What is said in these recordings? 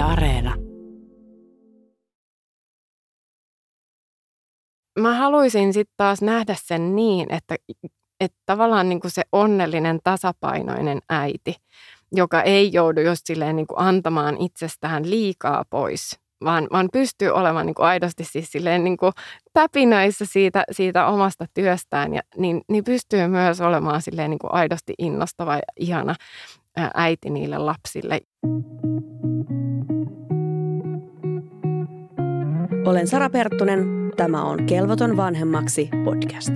Areena. Mä haluaisin sitten taas nähdä sen niin, että, että tavallaan niin kuin se onnellinen, tasapainoinen äiti, joka ei joudu just silleen niin kuin antamaan itsestään liikaa pois, vaan, vaan pystyy olemaan niin aidosti siis silleen niin täpinöissä siitä, siitä omasta työstään, ja, niin, niin pystyy myös olemaan silleen niin aidosti innostava ja ihana äiti niille lapsille. Olen Sara Perttunen. Tämä on Kelvoton vanhemmaksi podcast.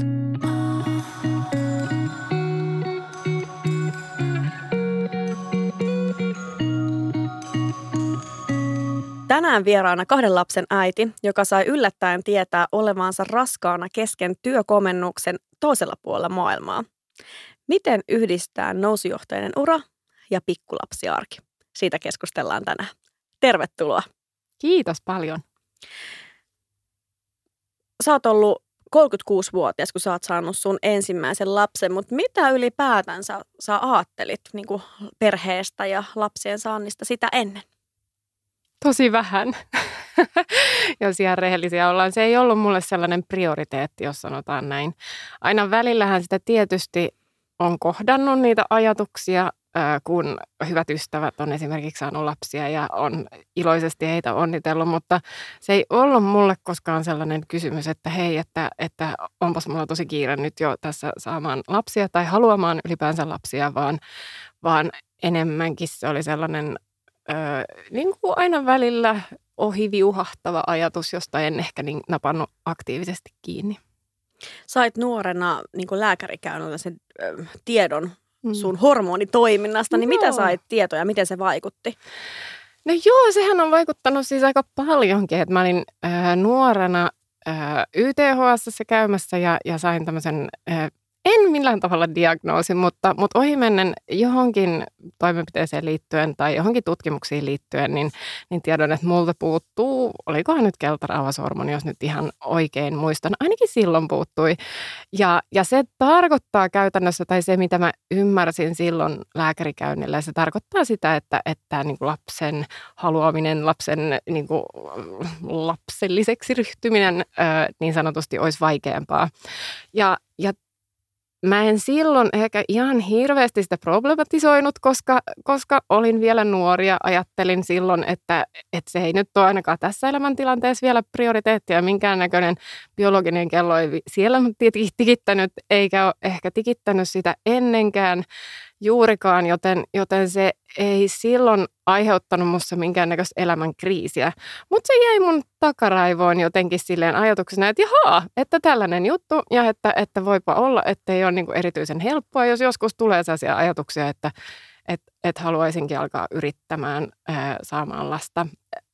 Tänään vieraana kahden lapsen äiti, joka sai yllättäen tietää olevansa raskaana kesken työkomennuksen toisella puolella maailmaa. Miten yhdistää nousujohtajan ura ja pikkulapsiarki? Siitä keskustellaan tänään. Tervetuloa. Kiitos paljon. Sä oot ollut 36-vuotias, kun sä oot saanut sun ensimmäisen lapsen, mutta mitä ylipäätänsä sä ajattelit niin perheestä ja lapsien saannista sitä ennen? tosi vähän, jos ihan rehellisiä ollaan. Se ei ollut mulle sellainen prioriteetti, jos sanotaan näin. Aina välillähän sitä tietysti on kohdannut niitä ajatuksia, kun hyvät ystävät on esimerkiksi saanut lapsia ja on iloisesti heitä onnitellut, mutta se ei ollut mulle koskaan sellainen kysymys, että hei, että, että onpas mulla tosi kiire nyt jo tässä saamaan lapsia tai haluamaan ylipäänsä lapsia, vaan, vaan enemmänkin se oli sellainen öö, niin kuin aina välillä ohiviuhahtava ajatus, josta en ehkä niin napannut aktiivisesti kiinni. Sait nuorena niin lääkärikäynnillä sen ö, tiedon mm. sun hormonitoiminnasta, niin no. mitä sait tietoja, miten se vaikutti? No joo, sehän on vaikuttanut siis aika paljonkin, että mä olin ö, nuorena ö, YTHS käymässä ja, ja sain tämmöisen en millään tavalla diagnoosi, mutta, mutta ohimennen johonkin toimenpiteeseen liittyen tai johonkin tutkimuksiin liittyen, niin, niin tiedän, että multa puuttuu, olikohan nyt keltarauhasormoni, jos nyt ihan oikein muistan, ainakin silloin puuttui. Ja, ja se tarkoittaa käytännössä, tai se mitä mä ymmärsin silloin lääkärikäynnillä, se tarkoittaa sitä, että, että niin kuin lapsen haluaminen, lapsen niin kuin, lapselliseksi ryhtyminen niin sanotusti olisi vaikeampaa. Ja, ja Mä en silloin ehkä ihan hirveästi sitä problematisoinut, koska, koska olin vielä nuoria. Ajattelin silloin, että, että se ei nyt ole ainakaan tässä elämäntilanteessa vielä prioriteetti ja minkäännäköinen biologinen kello ei siellä tikittänyt, eikä ole ehkä tikittänyt sitä ennenkään juurikaan, joten, joten se ei silloin aiheuttanut minussa minkäännäköistä elämän kriisiä. Mutta se jäi mun takaraivoon jotenkin silleen ajatuksena, että jaha, että tällainen juttu ja että, että voipa olla, että ei ole niinku erityisen helppoa, jos joskus tulee sellaisia ajatuksia, että et, et haluaisinkin alkaa yrittämään ää, saamaan lasta.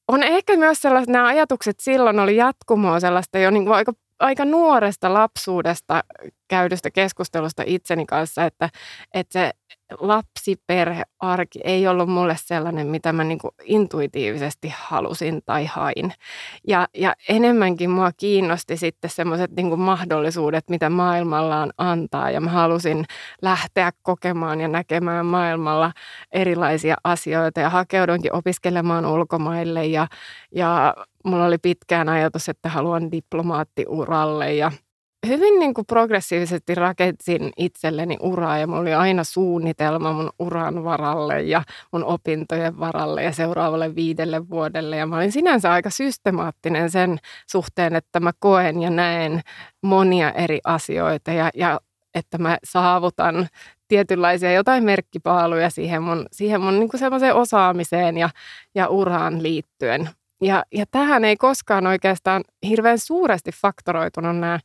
On ehkä myös sellaiset, nämä ajatukset silloin oli jatkumoa sellaista jo niin kuin aika aika nuoresta lapsuudesta käydystä keskustelusta itseni kanssa, että, että se lapsiperhearki ei ollut mulle sellainen, mitä mä niin intuitiivisesti halusin tai hain. Ja, ja enemmänkin mua kiinnosti sitten semmoiset niin mahdollisuudet, mitä maailmallaan antaa. Ja mä halusin lähteä kokemaan ja näkemään maailmalla erilaisia asioita ja hakeudunkin opiskelemaan ulkomaille. Ja, ja mulla oli pitkään ajatus, että haluan diplomaattiuralle ja – hyvin niin kuin progressiivisesti rakensin itselleni uraa ja mulla oli aina suunnitelma mun uran varalle ja mun opintojen varalle ja seuraavalle viidelle vuodelle. Ja mä olin sinänsä aika systemaattinen sen suhteen, että mä koen ja näen monia eri asioita ja, ja että mä saavutan tietynlaisia jotain merkkipaaluja siihen mun, siihen mun niin semmoiseen osaamiseen ja, ja uraan liittyen. Ja, ja tähän ei koskaan oikeastaan hirveän suuresti faktoroitunut nämä,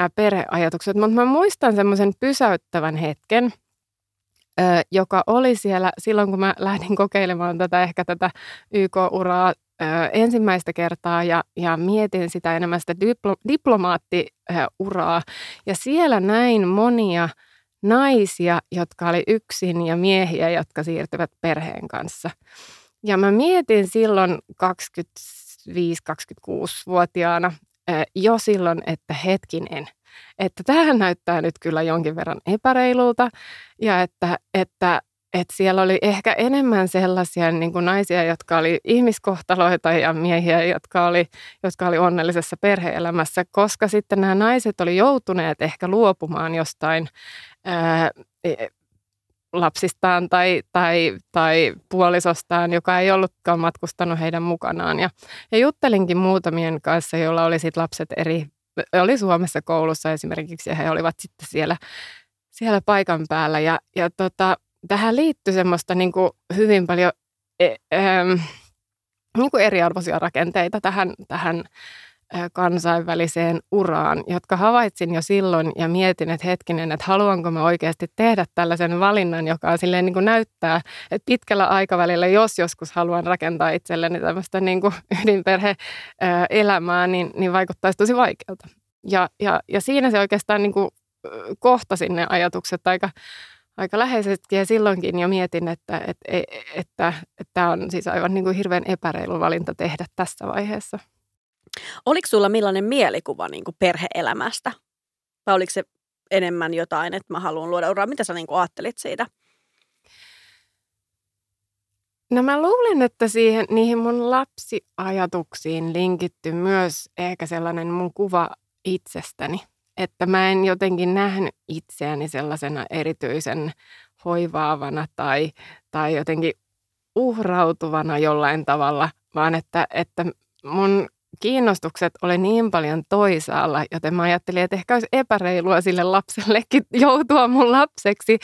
nämä perheajatukset, mutta mä muistan semmoisen pysäyttävän hetken, joka oli siellä silloin, kun mä lähdin kokeilemaan tätä ehkä tätä YK-uraa ensimmäistä kertaa ja, ja mietin sitä enemmän sitä diplo, diplomaattiuraa. Ja siellä näin monia naisia, jotka oli yksin ja miehiä, jotka siirtyvät perheen kanssa. Ja mä mietin silloin 25-26-vuotiaana jo silloin, että hetkinen, että tähän näyttää nyt kyllä jonkin verran epäreilulta ja että, että että siellä oli ehkä enemmän sellaisia niin kuin naisia, jotka oli ihmiskohtaloita ja miehiä, jotka oli, jotka oli onnellisessa perheelämässä, koska sitten nämä naiset oli joutuneet ehkä luopumaan jostain ää, lapsistaan tai, tai, tai puolisostaan, joka ei ollutkaan matkustanut heidän mukanaan. Ja, ja juttelinkin muutamien kanssa, joilla oli sit lapset eri, oli Suomessa koulussa esimerkiksi, ja he olivat sitten siellä, siellä paikan päällä. Ja, ja tota, tähän liittyy semmoista niin kuin hyvin paljon e, ähm, niin kuin eriarvoisia rakenteita tähän, tähän kansainväliseen uraan, jotka havaitsin jo silloin ja mietin, että hetkinen, että haluanko mä oikeasti tehdä tällaisen valinnan, joka silleen niin kuin näyttää, että pitkällä aikavälillä, jos joskus haluan rakentaa itselleni tämmöistä niin kuin ydinperhe-elämää, niin, niin vaikuttaisi tosi vaikealta. Ja, ja, ja siinä se oikeastaan niin kuin kohtasi ne ajatukset aika, aika läheisesti ja silloinkin jo mietin, että että, että, että, että tämä on siis aivan niin kuin hirveän epäreilu valinta tehdä tässä vaiheessa. Oliko sulla millainen mielikuva niin kuin perheelämästä? Vai oliko se enemmän jotain, että mä haluan luoda uraa? Mitä sä niin kuin ajattelit siitä? No mä luulen, että siihen, niihin mun lapsiajatuksiin linkitty myös ehkä sellainen mun kuva itsestäni. Että mä en jotenkin nähnyt itseäni sellaisena erityisen hoivaavana tai, tai jotenkin uhrautuvana jollain tavalla, vaan että, että mun kiinnostukset oli niin paljon toisaalla, joten mä ajattelin, että ehkä olisi epäreilua sille lapsellekin joutua mun lapseksi.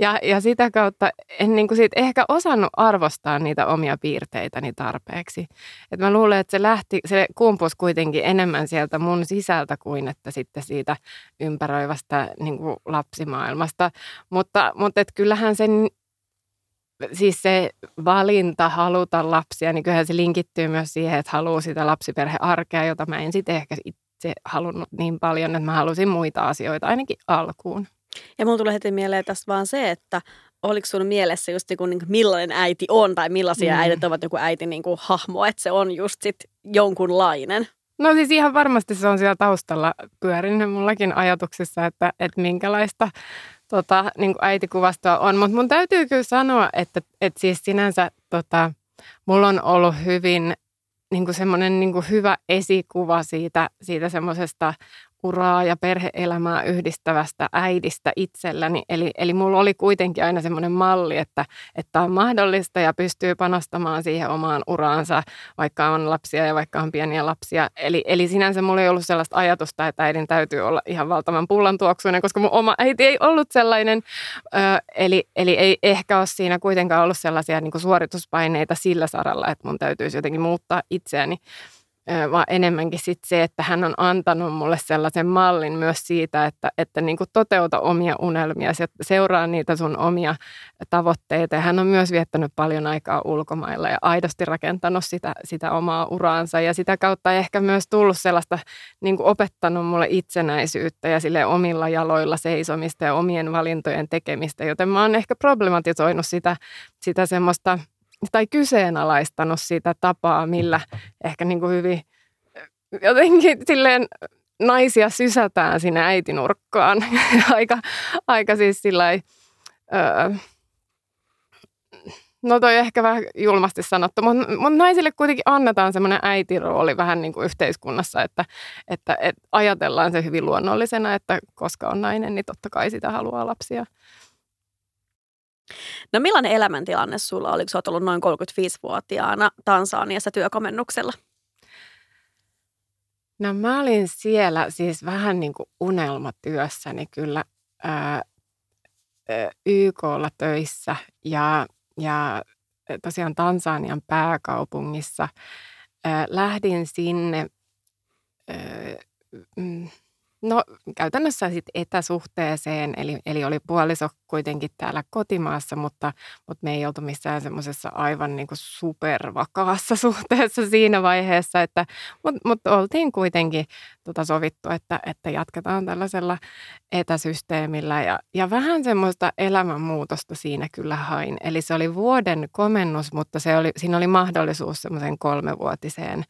Ja, ja sitä kautta en niin kuin siitä ehkä osannut arvostaa niitä omia piirteitäni tarpeeksi. Et mä luulen, että se lähti, se kumpusi kuitenkin enemmän sieltä mun sisältä kuin että sitten siitä ympäröivästä niin kuin lapsimaailmasta. Mutta, mutta et kyllähän sen siis se valinta haluta lapsia, niin kyllähän se linkittyy myös siihen, että haluaa sitä lapsiperhearkea, jota mä en sitten ehkä itse halunnut niin paljon, että mä halusin muita asioita ainakin alkuun. Ja mulla tulee heti mieleen tästä vaan se, että oliko sun mielessä just niin kuin, millainen äiti on tai millaisia mm. äidit ovat joku äiti niin kuin hahmo, että se on just sit jonkunlainen? No siis ihan varmasti se on siellä taustalla pyörinyt mullakin ajatuksissa, että, että minkälaista tota, niin kuin äitikuvastoa on. Mutta mun täytyy kyllä sanoa, että, että siis sinänsä tota, mulla on ollut hyvin niin kuin semmoinen niin kuin hyvä esikuva siitä, siitä semmoisesta uraa ja perheelämää yhdistävästä äidistä itselläni. Eli, eli mulla oli kuitenkin aina semmoinen malli, että, että on mahdollista ja pystyy panostamaan siihen omaan uraansa, vaikka on lapsia ja vaikka on pieniä lapsia. Eli, eli sinänsä mulla ei ollut sellaista ajatusta, että äidin täytyy olla ihan valtavan pullan tuoksuinen, koska mun oma äiti ei ollut sellainen. Ö, eli, eli ei ehkä ole siinä kuitenkaan ollut sellaisia niin suorituspaineita sillä saralla, että mun täytyisi jotenkin muuttaa itseäni vaan enemmänkin sit se, että hän on antanut mulle sellaisen mallin myös siitä, että, että niin kuin toteuta omia unelmia, seuraa niitä sun omia tavoitteita. Ja hän on myös viettänyt paljon aikaa ulkomailla ja aidosti rakentanut sitä, sitä omaa uraansa ja sitä kautta ehkä myös tullut sellaista, niin kuin opettanut mulle itsenäisyyttä ja sille omilla jaloilla seisomista ja omien valintojen tekemistä, joten mä oon ehkä problematisoinut sitä, sitä semmoista – tai kyseenalaistanut sitä tapaa, millä ehkä niin kuin hyvin jotenkin silleen naisia sysätään sinne äitinurkkaan. aika, aika siis sillä öö, no toi ehkä vähän julmasti sanottu, mutta, mutta naisille kuitenkin annetaan semmoinen äitirooli vähän niin kuin yhteiskunnassa, että, että, että ajatellaan se hyvin luonnollisena, että koska on nainen, niin totta kai sitä haluaa lapsia. No millainen elämäntilanne sulla oli, kun olet ollut noin 35-vuotiaana Tansaniassa työkomennuksella? No mä olin siellä siis vähän niin kuin unelmatyössäni kyllä ää, YKlla töissä ja, ja tosiaan Tansanian pääkaupungissa. Ää, lähdin sinne ää, mm, No käytännössä sitten etäsuhteeseen, eli, eli oli puoliso kuitenkin täällä kotimaassa, mutta, mutta me ei oltu missään semmoisessa aivan niin kuin supervakaassa suhteessa siinä vaiheessa, että, mutta, mutta oltiin kuitenkin tota sovittu, että, että jatketaan tällaisella etäsysteemillä ja, ja vähän semmoista elämänmuutosta siinä kyllä hain. Eli se oli vuoden komennus, mutta se oli, siinä oli mahdollisuus semmoiseen kolmevuotiseen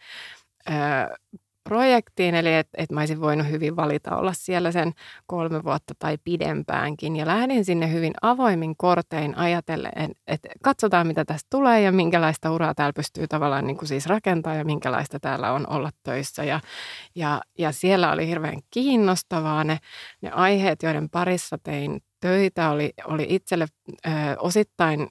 projektiin, eli että et mä olisin voinut hyvin valita olla siellä sen kolme vuotta tai pidempäänkin. Ja lähdin sinne hyvin avoimin kortein ajatellen, että et katsotaan mitä tästä tulee ja minkälaista uraa täällä pystyy tavallaan niin kuin siis rakentaa ja minkälaista täällä on olla töissä. Ja, ja, ja siellä oli hirveän kiinnostavaa ne, ne aiheet, joiden parissa tein töitä, oli, oli itselle ö, osittain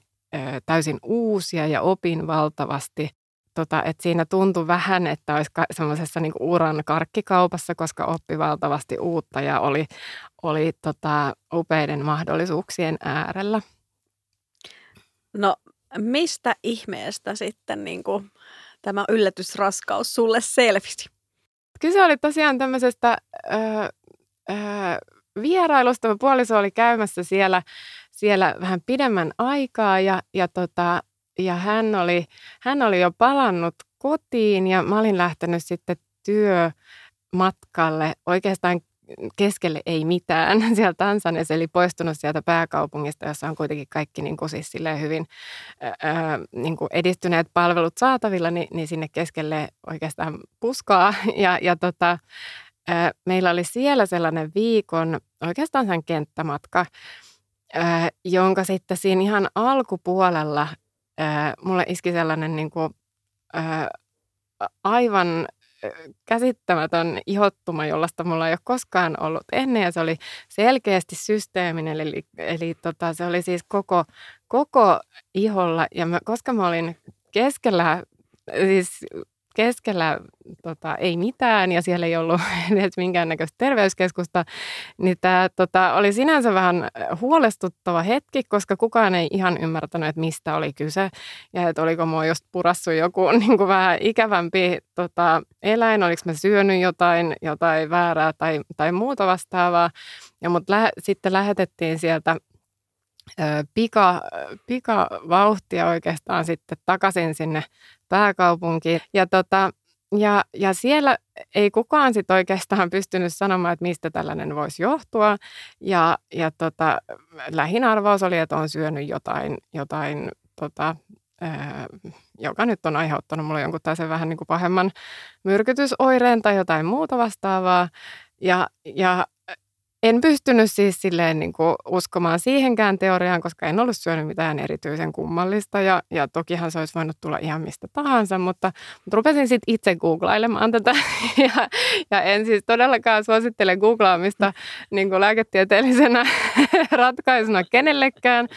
täysin uusia ja opin valtavasti – tota, että siinä tuntui vähän, että olisi semmoisessa niin uran karkkikaupassa, koska oppi valtavasti uutta ja oli, oli tota, upeiden mahdollisuuksien äärellä. No mistä ihmeestä sitten niin kuin, tämä yllätysraskaus sulle selvisi? Kyse oli tosiaan tämmöisestä öö, öö, vierailusta. Puoliso oli käymässä siellä, siellä vähän pidemmän aikaa ja, ja tota, ja hän oli, hän oli jo palannut kotiin ja mä olin lähtenyt sitten työmatkalle oikeastaan keskelle ei mitään siellä Tansaniassa, eli poistunut sieltä pääkaupungista, jossa on kuitenkin kaikki niin kuin siis hyvin ää, niin kuin edistyneet palvelut saatavilla, niin, niin sinne keskelle oikeastaan puskaa. Ja, ja tota, meillä oli siellä sellainen viikon, oikeastaan sen kenttämatka, jonka sitten siinä ihan alkupuolella ää, mulle iski sellainen niin kuin, ää, aivan käsittämätön ihottuma, jollaista mulla ei ole koskaan ollut ennen. Ja se oli selkeästi systeeminen, eli, eli tota, se oli siis koko, koko iholla. Ja mä, koska mä olin keskellä, siis keskellä tota, ei mitään ja siellä ei ollut edes minkäännäköistä terveyskeskusta, niin tämä tota, oli sinänsä vähän huolestuttava hetki, koska kukaan ei ihan ymmärtänyt, että mistä oli kyse ja että oliko mua just purassu joku niin kuin vähän ikävämpi tota, eläin, oliko mä syönyt jotain, jotain väärää tai, tai muuta vastaavaa. Ja mut lä- sitten lähetettiin sieltä pika, pika vauhtia oikeastaan sitten takaisin sinne pääkaupunkiin. Ja, tota, ja, ja siellä ei kukaan sitten oikeastaan pystynyt sanomaan, että mistä tällainen voisi johtua. Ja, ja tota, lähin arvaus oli, että on syönyt jotain, jotain tota, joka nyt on aiheuttanut mulle jonkun tällaisen vähän niin kuin pahemman myrkytysoireen tai jotain muuta vastaavaa. Ja, ja en pystynyt siis silleen niin kuin uskomaan siihenkään teoriaan, koska en ollut syönyt mitään erityisen kummallista. Ja, ja tokihan se olisi voinut tulla ihan mistä tahansa, mutta, mutta rupesin sitten itse googlailemaan tätä. Ja, ja en siis todellakaan suosittele googlaamista niin kuin lääketieteellisenä ratkaisuna kenellekään,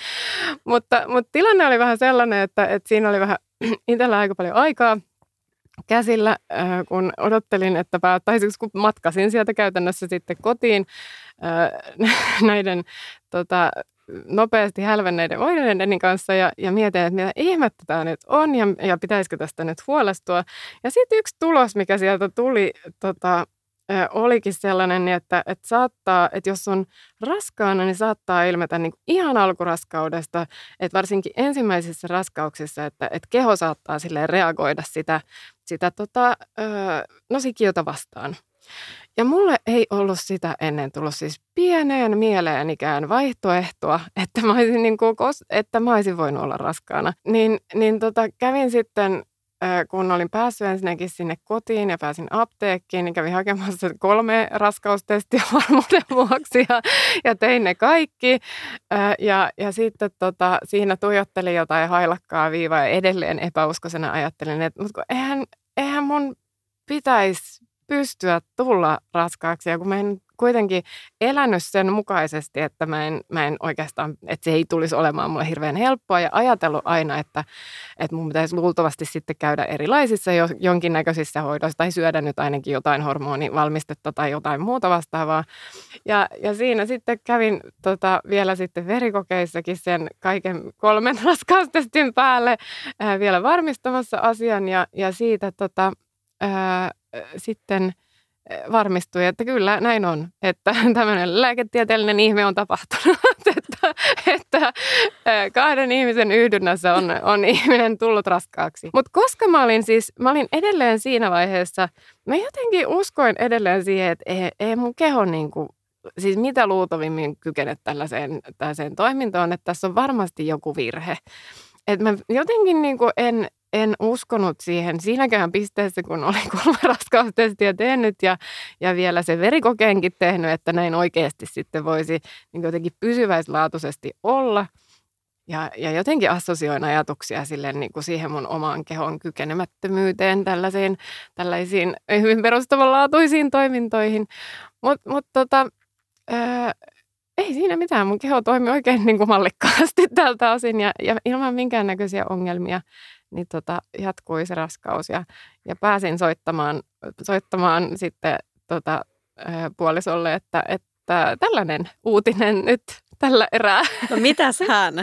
mutta, mutta tilanne oli vähän sellainen, että, että siinä oli vähän itsellä aika paljon aikaa käsillä, äh, kun odottelin, että päättäisin, kun matkasin sieltä käytännössä sitten kotiin äh, näiden tota, nopeasti hälvenneiden oireiden kanssa ja, ja mietin, että mitä ihmettä tämä nyt on ja, ja pitäisikö tästä nyt huolestua. Ja sitten yksi tulos, mikä sieltä tuli tota, olikin sellainen, niin että, että saattaa, että jos on raskaana, niin saattaa ilmetä niin ihan alkuraskaudesta, että varsinkin ensimmäisissä raskauksissa, että, että keho saattaa sille reagoida sitä, sitä tota, no sikiötä vastaan. Ja mulle ei ollut sitä ennen tullut siis pieneen mieleen ikään vaihtoehtoa, että mä olisin, niin kuin, että mä olisin voinut olla raskaana. Niin, niin tota, kävin sitten kun olin päässyt ensinnäkin sinne kotiin ja pääsin apteekkiin, niin kävin hakemassa kolme raskaustestiä varmuuden vuoksi ja, ja tein ne kaikki. Ja, ja sitten tota, siinä tuijottelin jotain hailakkaa viivaa ja edelleen epäuskoisena ajattelin, että mutta eihän, eihän mun pitäisi pystyä tulla raskaaksi ja kun mä en kuitenkin elänyt sen mukaisesti, että mä en, mä en oikeastaan, että se ei tulisi olemaan mulle hirveän helppoa ja ajatellut aina, että, että mun pitäisi luultavasti sitten käydä erilaisissa jo, jonkinnäköisissä hoidoissa tai syödä nyt ainakin jotain hormonivalmistetta tai jotain muuta vastaavaa. Ja, ja siinä sitten kävin tota, vielä sitten verikokeissakin sen kaiken kolmen raskaustestin päälle ää, vielä varmistamassa asian ja, ja siitä tota, ää, sitten – varmistui, että kyllä näin on, että tämmöinen lääketieteellinen ihme on tapahtunut, että, että kahden ihmisen yhdynnässä on, on ihminen tullut raskaaksi. Mutta koska mä olin siis, mä olin edelleen siinä vaiheessa, mä jotenkin uskoin edelleen siihen, että ei, ei mun keho niin kuin, siis mitä luultavimmin kykene tällaiseen, tällaiseen toimintoon, että tässä on varmasti joku virhe. Että mä jotenkin niin kuin en, en uskonut siihen siinäkään pisteessä, kun olin kolme raskaustestiä tehnyt ja, ja vielä se verikokeenkin tehnyt, että näin oikeasti sitten voisi niin jotenkin pysyväislaatuisesti olla. Ja, ja jotenkin assosioin ajatuksia sille, niin kuin siihen mun omaan kehon kykenemättömyyteen, tällaisiin, tällaisiin hyvin perustavanlaatuisiin toimintoihin. Mutta mut tota, ei siinä mitään. Mun keho toimi oikein niin kuin mallikkaasti tältä osin ja, ja ilman minkäännäköisiä ongelmia niin tota, jatkui se raskaus ja, ja pääsin soittamaan, soittamaan sitten tota, puolisolle, että, että tällainen uutinen nyt tällä erää. No mitäs hän?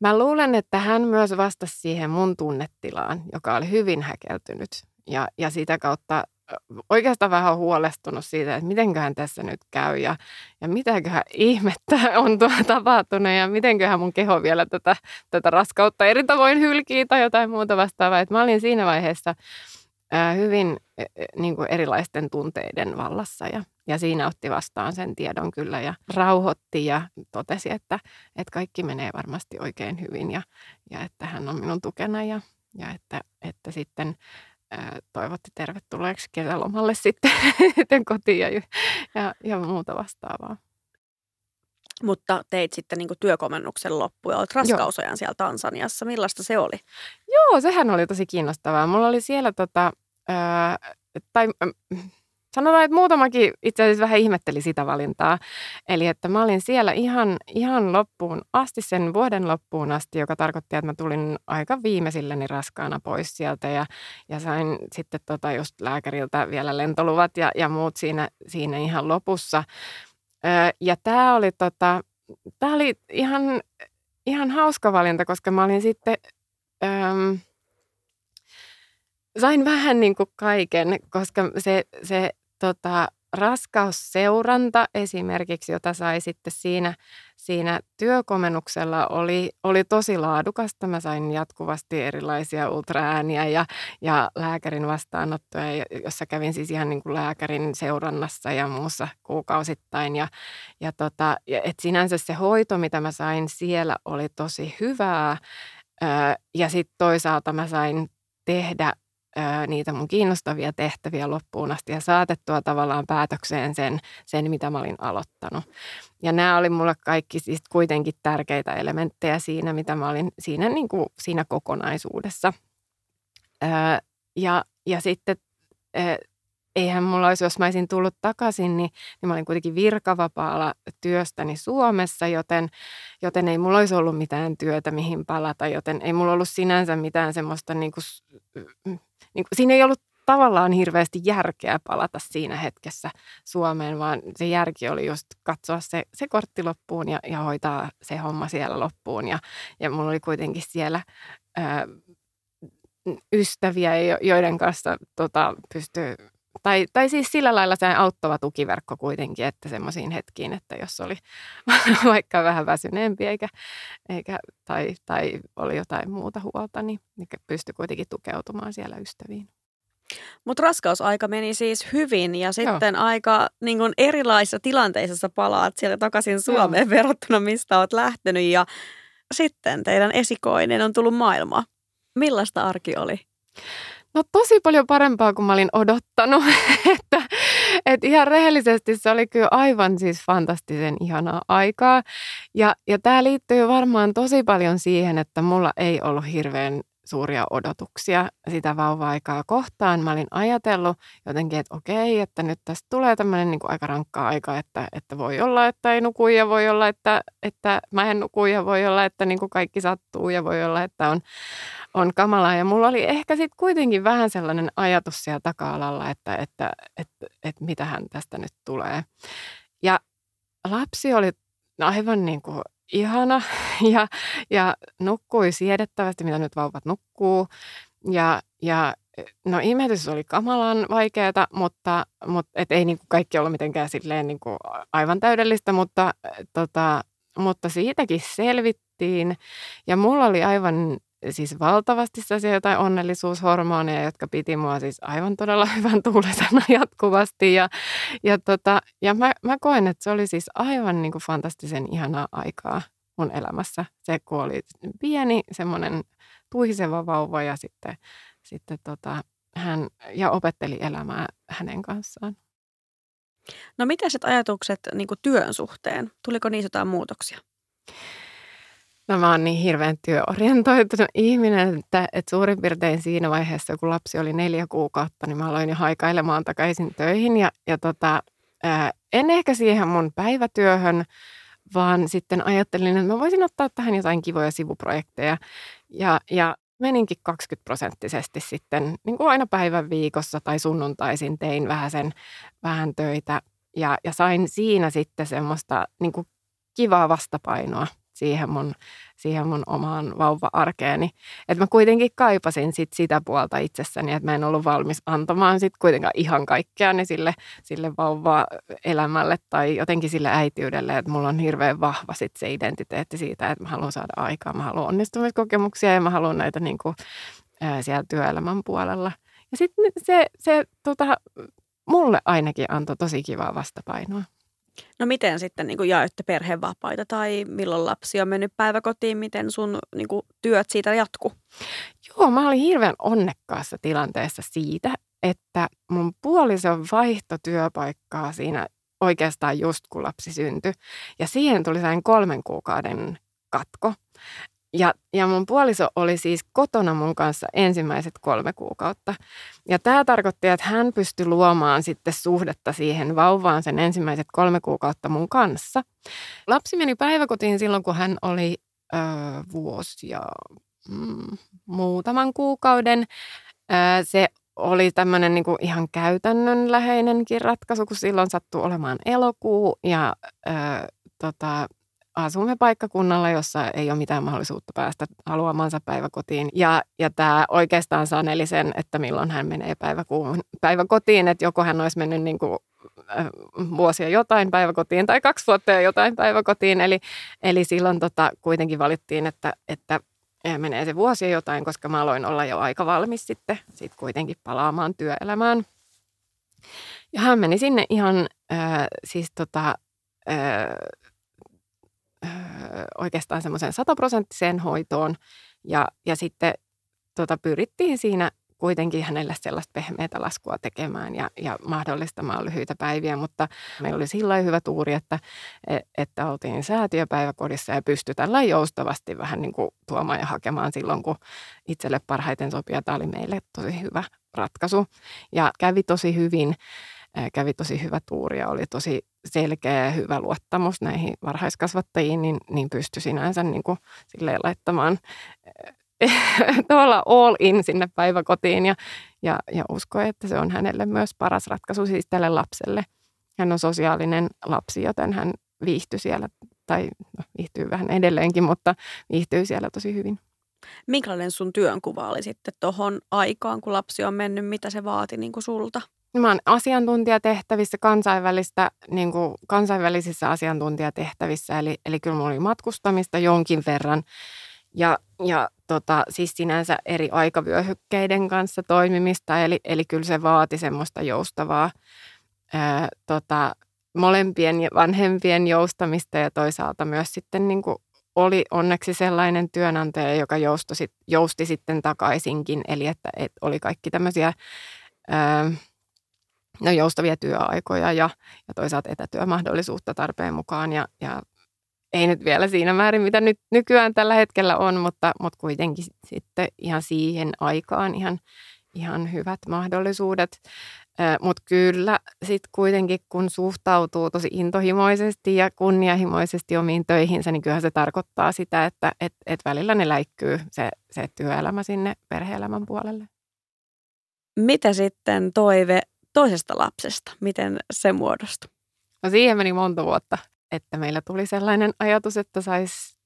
Mä luulen, että hän myös vastasi siihen mun tunnetilaan, joka oli hyvin häkeltynyt. Ja, ja sitä kautta oikeastaan vähän huolestunut siitä, että mitenköhän tässä nyt käy ja, ja mitäköhän ihmettä on tapahtunut ja mitenköhän mun keho vielä tätä, tätä raskautta eri tavoin hylkii tai jotain muuta vastaavaa. Että mä olin siinä vaiheessa ää, hyvin ä, niin kuin erilaisten tunteiden vallassa ja, ja siinä otti vastaan sen tiedon kyllä ja rauhoitti ja totesi, että, että kaikki menee varmasti oikein hyvin ja, ja että hän on minun tukena ja, ja että, että sitten toivotti tervetulleeksi kesälomalle sitten, sitten kotiin ja, ja, ja muuta vastaavaa. Mutta teit sitten niin työkomennuksen loppuun ja olet raskausajan Joo. siellä Tansaniassa. Millaista se oli? Joo, sehän oli tosi kiinnostavaa. Mulla oli siellä tota, ää, tai Sanotaan, että muutamakin itse asiassa vähän ihmetteli sitä valintaa. Eli että mä olin siellä ihan, ihan loppuun asti, sen vuoden loppuun asti, joka tarkoitti, että mä tulin aika viimeisilleni raskaana pois sieltä ja, ja sain sitten tota just lääkäriltä vielä lentoluvat ja, ja muut siinä, siinä ihan lopussa. Ja tämä oli, tota, tää oli ihan, ihan hauska valinta, koska mä olin sitten... Öm, sain vähän niin kuin kaiken, koska se, se tota, raskausseuranta esimerkiksi, jota sai sitten siinä, siinä työkomennuksella, oli, oli tosi laadukasta. Mä sain jatkuvasti erilaisia ultraääniä ja, ja lääkärin vastaanottoja, jossa kävin siis ihan niin kuin lääkärin seurannassa ja muussa kuukausittain. Ja, ja, tota, et sinänsä se hoito, mitä mä sain siellä, oli tosi hyvää. Ja sitten toisaalta mä sain tehdä niitä mun kiinnostavia tehtäviä loppuun asti ja saatettua tavallaan päätökseen sen, sen mitä mä olin aloittanut. Ja nämä oli mulle kaikki siis kuitenkin tärkeitä elementtejä siinä, mitä mä olin siinä, niin kuin, siinä kokonaisuudessa. ja, ja sitten eihän mulla olisi, jos mä olisin tullut takaisin, niin, niin mä olin kuitenkin virkavapaalla työstäni Suomessa, joten, joten ei mulla olisi ollut mitään työtä, mihin palata, joten ei mulla ollut sinänsä mitään semmoista niin kuin, niin kuin, siinä ei ollut tavallaan hirveästi järkeä palata siinä hetkessä Suomeen, vaan se järki oli just katsoa se, se kortti loppuun ja, ja hoitaa se homma siellä loppuun. Ja, ja mulla oli kuitenkin siellä ää, ystäviä, joiden kanssa tota, pystyy tai, tai siis sillä lailla se auttava tukiverkko kuitenkin, että semmoisiin hetkiin, että jos oli vaikka vähän väsyneempi eikä, eikä, tai, tai oli jotain muuta huolta, niin, niin pystyi kuitenkin tukeutumaan siellä ystäviin. Mutta raskausaika meni siis hyvin ja sitten Joo. aika niin kun erilaisissa tilanteissa palaat siellä takaisin Suomeen Joo. verrattuna, mistä olet lähtenyt ja sitten teidän esikoinen on tullut maailma. Millaista arki oli? No tosi paljon parempaa kuin mä olin odottanut. että, että ihan rehellisesti se oli kyllä aivan siis fantastisen ihanaa aikaa. Ja, ja tämä liittyy varmaan tosi paljon siihen, että mulla ei ollut hirveän suuria odotuksia sitä vauva-aikaa kohtaan. Mä olin ajatellut jotenkin, että okei, että nyt tästä tulee tämmöinen niin aika rankka aika, että, että voi olla, että ei nuku ja voi olla, että, että mä en nuku ja voi olla, että niin kuin kaikki sattuu ja voi olla, että on, on kamalaa. Ja mulla oli ehkä sitten kuitenkin vähän sellainen ajatus siellä taka-alalla, että, että, että, että, että mitähän tästä nyt tulee. Ja lapsi oli aivan niin kuin ihana ja, ja nukkui siedettävästi, mitä nyt vauvat nukkuu. Ja, ja no imetys oli kamalan vaikeaa, mutta, mutta et ei niin kuin kaikki ollut mitenkään silleen niin kuin aivan täydellistä, mutta, tota, mutta siitäkin selvittiin. Ja mulla oli aivan siis valtavasti jotain onnellisuushormoneja, jotka piti mua siis aivan todella hyvän tuulisena jatkuvasti. Ja, ja, tota, ja mä, mä koen, että se oli siis aivan niin kuin fantastisen ihanaa aikaa mun elämässä. Se, kun oli pieni, semmoinen tuhiseva vauva ja sitten, sitten tota, hän ja opetteli elämää hänen kanssaan. No miten sitten ajatukset niin työn suhteen? Tuliko niissä jotain muutoksia? No mä oon niin hirveän työorientoitunut ihminen, että, että suurin piirtein siinä vaiheessa, kun lapsi oli neljä kuukautta, niin mä aloin jo haikailemaan takaisin töihin. Ja, ja tota, en ehkä siihen mun päivätyöhön, vaan sitten ajattelin, että mä voisin ottaa tähän jotain kivoja sivuprojekteja. Ja, ja meninkin 20 prosenttisesti sitten niin kuin aina päivän viikossa tai sunnuntaisin tein vähän, sen, vähän töitä ja, ja sain siinä sitten semmoista niin kuin kivaa vastapainoa siihen mun, siihen mun omaan vauva-arkeeni. Että mä kuitenkin kaipasin sit sitä puolta itsessäni, että mä en ollut valmis antamaan sit kuitenkaan ihan kaikkea sille, sille vauva-elämälle tai jotenkin sille äitiydelle, että mulla on hirveän vahva sit se identiteetti siitä, että mä haluan saada aikaa, mä haluan onnistumiskokemuksia ja mä haluan näitä niin kuin, ää, siellä työelämän puolella. Ja sitten se, se tota, mulle ainakin antoi tosi kivaa vastapainoa. No miten sitten niin kuin jaoitte perhevapaita tai milloin lapsi on mennyt päiväkotiin, miten sun niin kuin, työt siitä jatku? Joo, mä olin hirveän onnekkaassa tilanteessa siitä, että mun puoliso vaihto työpaikkaa siinä oikeastaan just kun lapsi syntyi. Ja siihen tuli sain kolmen kuukauden katko. Ja, ja mun puoliso oli siis kotona mun kanssa ensimmäiset kolme kuukautta. Ja tämä tarkoitti, että hän pystyi luomaan sitten suhdetta siihen vauvaan sen ensimmäiset kolme kuukautta mun kanssa. Lapsi meni päiväkotiin silloin, kun hän oli ö, vuosi ja mm, muutaman kuukauden. Ö, se oli tämmöinen niin ihan käytännönläheinenkin ratkaisu, kun silloin sattui olemaan elokuu ja ö, tota, asumme paikkakunnalla, jossa ei ole mitään mahdollisuutta päästä haluamansa päiväkotiin. Ja, ja tämä oikeastaan saneli sen, että milloin hän menee päiväkuun, päiväkotiin, että joko hän olisi mennyt niin kuin, äh, vuosia jotain päiväkotiin tai kaksi vuotta ja jotain päiväkotiin. Eli, eli silloin tota, kuitenkin valittiin, että, että menee se vuosi jotain, koska mä aloin olla jo aika valmis sitten sit kuitenkin palaamaan työelämään. Ja hän meni sinne ihan äh, siis tota, äh, oikeastaan semmoiseen sataprosenttiseen hoitoon. Ja, ja sitten tota, pyrittiin siinä kuitenkin hänelle sellaista pehmeätä laskua tekemään ja, ja mahdollistamaan lyhyitä päiviä, mutta meillä oli sillä hyvä tuuri, että, e, että oltiin säätiöpäiväkodissa ja pystyi tällä joustavasti vähän niin kuin tuomaan ja hakemaan silloin, kun itselle parhaiten sopii. Tämä oli meille tosi hyvä ratkaisu. Ja kävi tosi hyvin kävi tosi hyvä tuuri ja oli tosi selkeä ja hyvä luottamus näihin varhaiskasvattajiin, niin, niin pystyi sinänsä niin kuin silleen laittamaan tavallaan all in sinne päiväkotiin ja, ja, ja uskoi, että se on hänelle myös paras ratkaisu siis tälle lapselle. Hän on sosiaalinen lapsi, joten hän viihtyi siellä, tai no, viihtyy vähän edelleenkin, mutta viihtyy siellä tosi hyvin. Minkälainen sun työnkuva oli sitten tuohon aikaan, kun lapsi on mennyt, mitä se vaati niin kuin sulta? Mä oon asiantuntijatehtävissä, kansainvälistä, niin kuin kansainvälisissä asiantuntijatehtävissä, eli, eli kyllä mulla oli matkustamista jonkin verran. Ja, ja tota, siis sinänsä eri aikavyöhykkeiden kanssa toimimista, eli, eli kyllä se vaati semmoista joustavaa ää, tota, molempien vanhempien joustamista ja toisaalta myös sitten niin kuin oli onneksi sellainen työnantaja, joka jousti, jousti sitten takaisinkin, eli että, että oli kaikki tämmöisiä ää, no, joustavia työaikoja ja, ja toisaalta etätyömahdollisuutta tarpeen mukaan. Ja, ja ei nyt vielä siinä määrin, mitä nyt nykyään tällä hetkellä on, mutta, mutta kuitenkin sitten ihan siihen aikaan ihan, ihan hyvät mahdollisuudet. Mutta kyllä sitten kuitenkin, kun suhtautuu tosi intohimoisesti ja kunnianhimoisesti omiin töihinsä, niin kyllähän se tarkoittaa sitä, että et, et välillä ne läikkyy se, se työelämä sinne perheelämän puolelle. Mitä sitten toive toisesta lapsesta? Miten se muodostui? No siihen meni monta vuotta, että meillä tuli sellainen ajatus, että saisi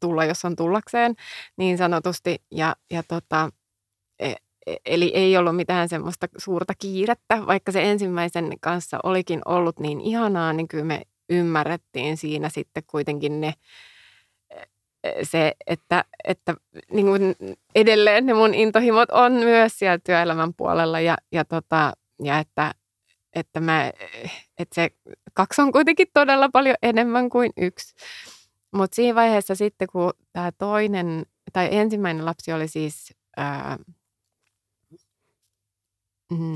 tulla, jos on tullakseen niin sanotusti. Ja, ja tota, e, e, eli ei ollut mitään semmoista suurta kiirettä, vaikka se ensimmäisen kanssa olikin ollut niin ihanaa, niin kyllä me ymmärrettiin siinä sitten kuitenkin ne, e, se, että, että niin kuin edelleen ne mun intohimot on myös siellä työelämän puolella ja, ja tota, ja että, että, mä, että se kaksi on kuitenkin todella paljon enemmän kuin yksi. Mutta siinä vaiheessa sitten, kun tämä toinen tai ensimmäinen lapsi oli siis ää,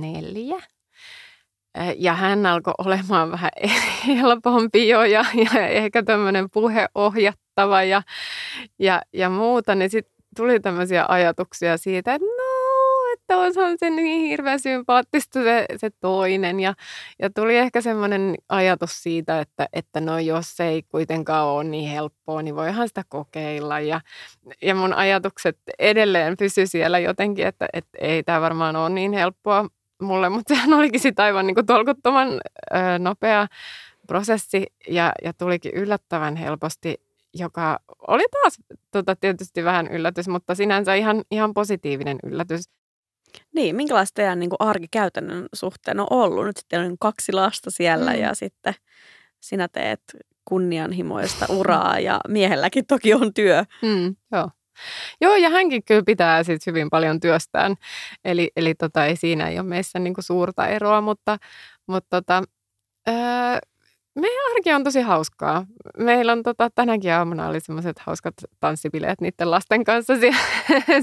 neljä. Ja hän alkoi olemaan vähän helpompi jo ja, ja ehkä tämmöinen puheohjattava ja, ja, ja muuta. Niin sitten tuli tämmöisiä ajatuksia siitä, että että olisihan se niin hirveän sympaattista se, se toinen. Ja, ja tuli ehkä semmoinen ajatus siitä, että, että no jos ei kuitenkaan ole niin helppoa, niin voihan sitä kokeilla. Ja, ja mun ajatukset edelleen pysy siellä jotenkin, että, että ei tämä varmaan ole niin helppoa mulle, mutta sehän olikin sitten aivan niin kuin tolkuttoman ö, nopea prosessi ja, ja tulikin yllättävän helposti joka oli taas tota, tietysti vähän yllätys, mutta sinänsä ihan, ihan positiivinen yllätys. Niin, minkälaista teidän niin arkikäytännön suhteen on ollut? Nyt sitten on kaksi lasta siellä mm. ja sitten sinä teet kunnianhimoista uraa ja miehelläkin toki on työ. Mm, joo. Joo, ja hänkin kyllä pitää sit hyvin paljon työstään. Eli, eli tota, ei siinä ei ole meissä niinku suurta eroa, mutta, mutta tota, öö, meidän arki on tosi hauskaa. Meillä on tota, tänäkin aamuna oli semmoiset hauskat tanssibileet niiden lasten kanssa siellä,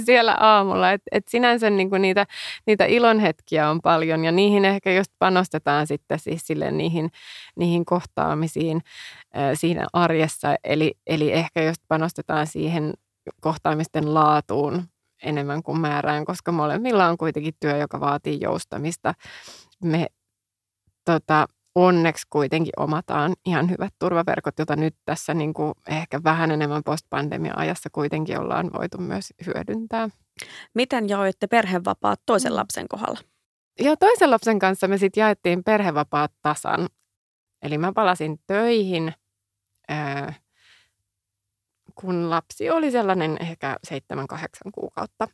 siellä aamulla. Et, et sinänsä niinku niitä, niitä ilonhetkiä on paljon ja niihin ehkä just panostetaan sitten siis sille niihin, niihin kohtaamisiin äh, siinä arjessa. Eli, eli ehkä just panostetaan siihen kohtaamisten laatuun enemmän kuin määrään, koska molemmilla on kuitenkin työ, joka vaatii joustamista. Me tota, onneksi kuitenkin omataan ihan hyvät turvaverkot, joita nyt tässä niin kuin ehkä vähän enemmän postpandemia-ajassa kuitenkin ollaan voitu myös hyödyntää. Miten jaoitte perhevapaat toisen mm. lapsen kohdalla? Ja toisen lapsen kanssa me sitten jaettiin perhevapaat tasan. Eli mä palasin töihin, ää, kun lapsi oli sellainen ehkä 7-8 kuukautta.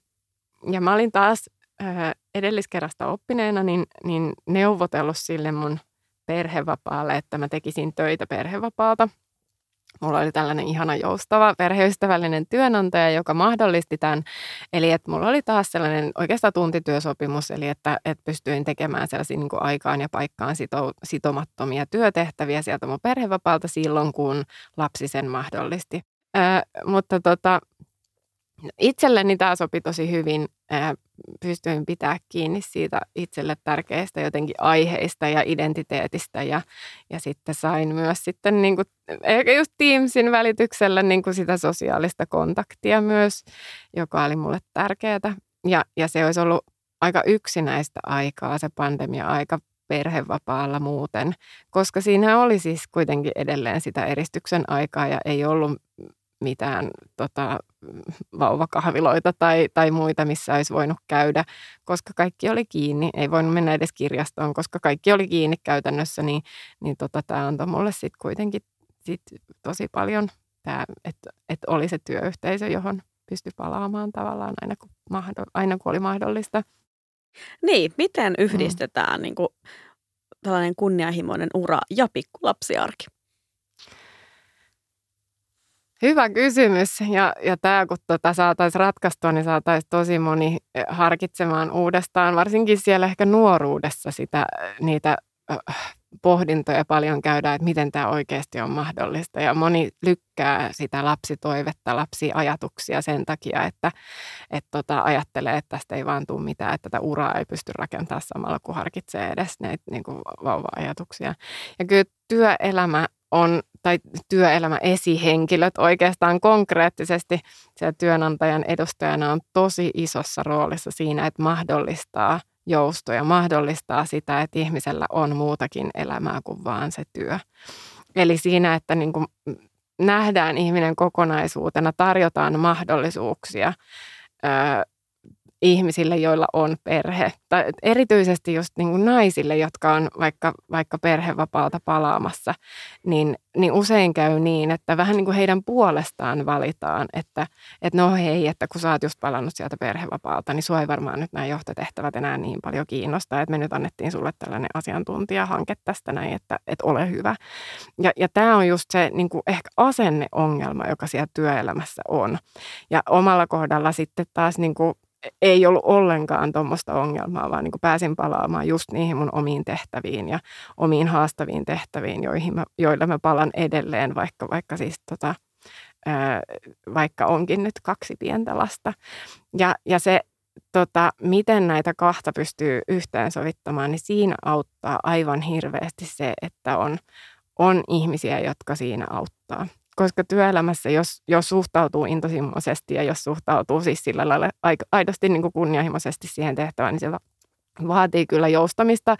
Ja mä olin taas ää, edelliskerrasta oppineena niin, niin neuvotellut sille mun – perhevapaalle, että mä tekisin töitä perhevapaalta. Mulla oli tällainen ihana joustava perheystävällinen työnantaja, joka mahdollisti tämän. Eli että mulla oli taas sellainen oikeastaan tuntityösopimus, eli että, että pystyin tekemään sellaisia niin kuin aikaan ja paikkaan sito, sitomattomia työtehtäviä sieltä mun perhevapaalta silloin, kun lapsi sen mahdollisti. Ää, mutta tota, itselleni tämä sopi tosi hyvin. Pystyin pitää kiinni siitä itselle tärkeistä jotenkin aiheista ja identiteetistä ja, ja sitten sain myös sitten niin kuin, ehkä just Teamsin välityksellä niin kuin sitä sosiaalista kontaktia myös, joka oli mulle tärkeää. Ja, ja se olisi ollut aika yksinäistä aikaa, se pandemia-aika perhevapaalla muuten, koska siinä oli siis kuitenkin edelleen sitä eristyksen aikaa ja ei ollut mitään tota, vauvakahviloita tai, tai muita, missä olisi voinut käydä, koska kaikki oli kiinni. Ei voinut mennä edes kirjastoon, koska kaikki oli kiinni käytännössä, niin, niin tota, tämä antoi mulle sitten kuitenkin sit tosi paljon, että et oli se työyhteisö, johon pystyi palaamaan tavallaan aina kun, mahdoll, aina kun oli mahdollista. Niin, miten yhdistetään mm. niin kuin, tällainen kunnianhimoinen ura ja pikkulapsiarki? Hyvä kysymys. Ja, ja tämä, kun tota saataisiin ratkaistua, niin saataisiin tosi moni eh, harkitsemaan uudestaan, varsinkin siellä ehkä nuoruudessa sitä, niitä äh, pohdintoja paljon käydään, että miten tämä oikeasti on mahdollista. Ja moni lykkää sitä lapsitoivetta, lapsiajatuksia sen takia, että et tota, ajattelee, että tästä ei vaan tule mitään, että tätä uraa ei pysty rakentamaan samalla, kun harkitsee edes näitä niin vauva-ajatuksia. Ja kyllä työelämä on, tai työelämä esihenkilöt oikeastaan konkreettisesti siellä työnantajan edustajana on tosi isossa roolissa siinä, että mahdollistaa joustoja, mahdollistaa sitä, että ihmisellä on muutakin elämää kuin vaan se työ. Eli siinä, että niin kuin nähdään ihminen kokonaisuutena, tarjotaan mahdollisuuksia ihmisille, joilla on perhe. Tai erityisesti just niin kuin naisille, jotka on vaikka, vaikka perhevapaalta palaamassa, niin, niin usein käy niin, että vähän niin kuin heidän puolestaan valitaan, että, että no hei, että kun sä oot just palannut sieltä perhevapaalta, niin sua ei varmaan nyt nämä johtotehtävät enää niin paljon kiinnostaa, että me nyt annettiin sulle tällainen asiantuntijahanke tästä näin, että, että ole hyvä. Ja, ja tämä on just se niin kuin ehkä asenneongelma, joka siellä työelämässä on. Ja omalla kohdalla sitten taas niin kuin ei ollut ollenkaan tuommoista ongelmaa, vaan niin kuin pääsin palaamaan just niihin mun omiin tehtäviin ja omiin haastaviin tehtäviin, joihin mä, joilla mä palan edelleen, vaikka, vaikka siis tota, vaikka onkin nyt kaksi pientä lasta. Ja, ja se, tota, miten näitä kahta pystyy yhteensovittamaan, niin siinä auttaa aivan hirveästi se, että on, on ihmisiä, jotka siinä auttaa. Koska työelämässä, jos, jos suhtautuu intohimoisesti ja jos suhtautuu siis sillä lailla aidosti niin kuin kunnianhimoisesti siihen tehtävään, niin se vaatii kyllä joustamista,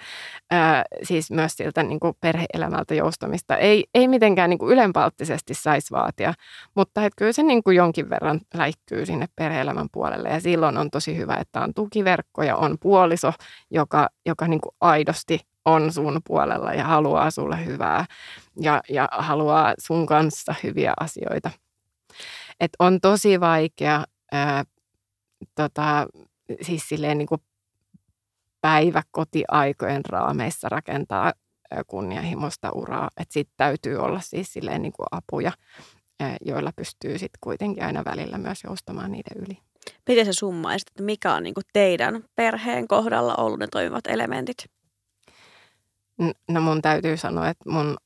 ää, siis myös siltä niin kuin perheelämältä joustamista. Ei, ei mitenkään niin kuin ylenpalttisesti saisi vaatia, mutta et kyllä se niin kuin jonkin verran läikkyy sinne perheelämän puolelle ja silloin on tosi hyvä, että on tukiverkko ja on puoliso, joka, joka niin kuin aidosti on sun puolella ja haluaa sulle hyvää ja, ja haluaa sun kanssa hyviä asioita. Et on tosi vaikea ää, tota, siis silleen niin kuin päiväkotiaikojen raameissa rakentaa kunnianhimoista uraa. Että sitten täytyy olla siis silleen niin kuin apuja, joilla pystyy sitten kuitenkin aina välillä myös joustamaan niiden yli. Miten se summaisit, että mikä on niin kuin teidän perheen kohdalla ollut ne toimivat elementit? No mun täytyy sanoa, että mun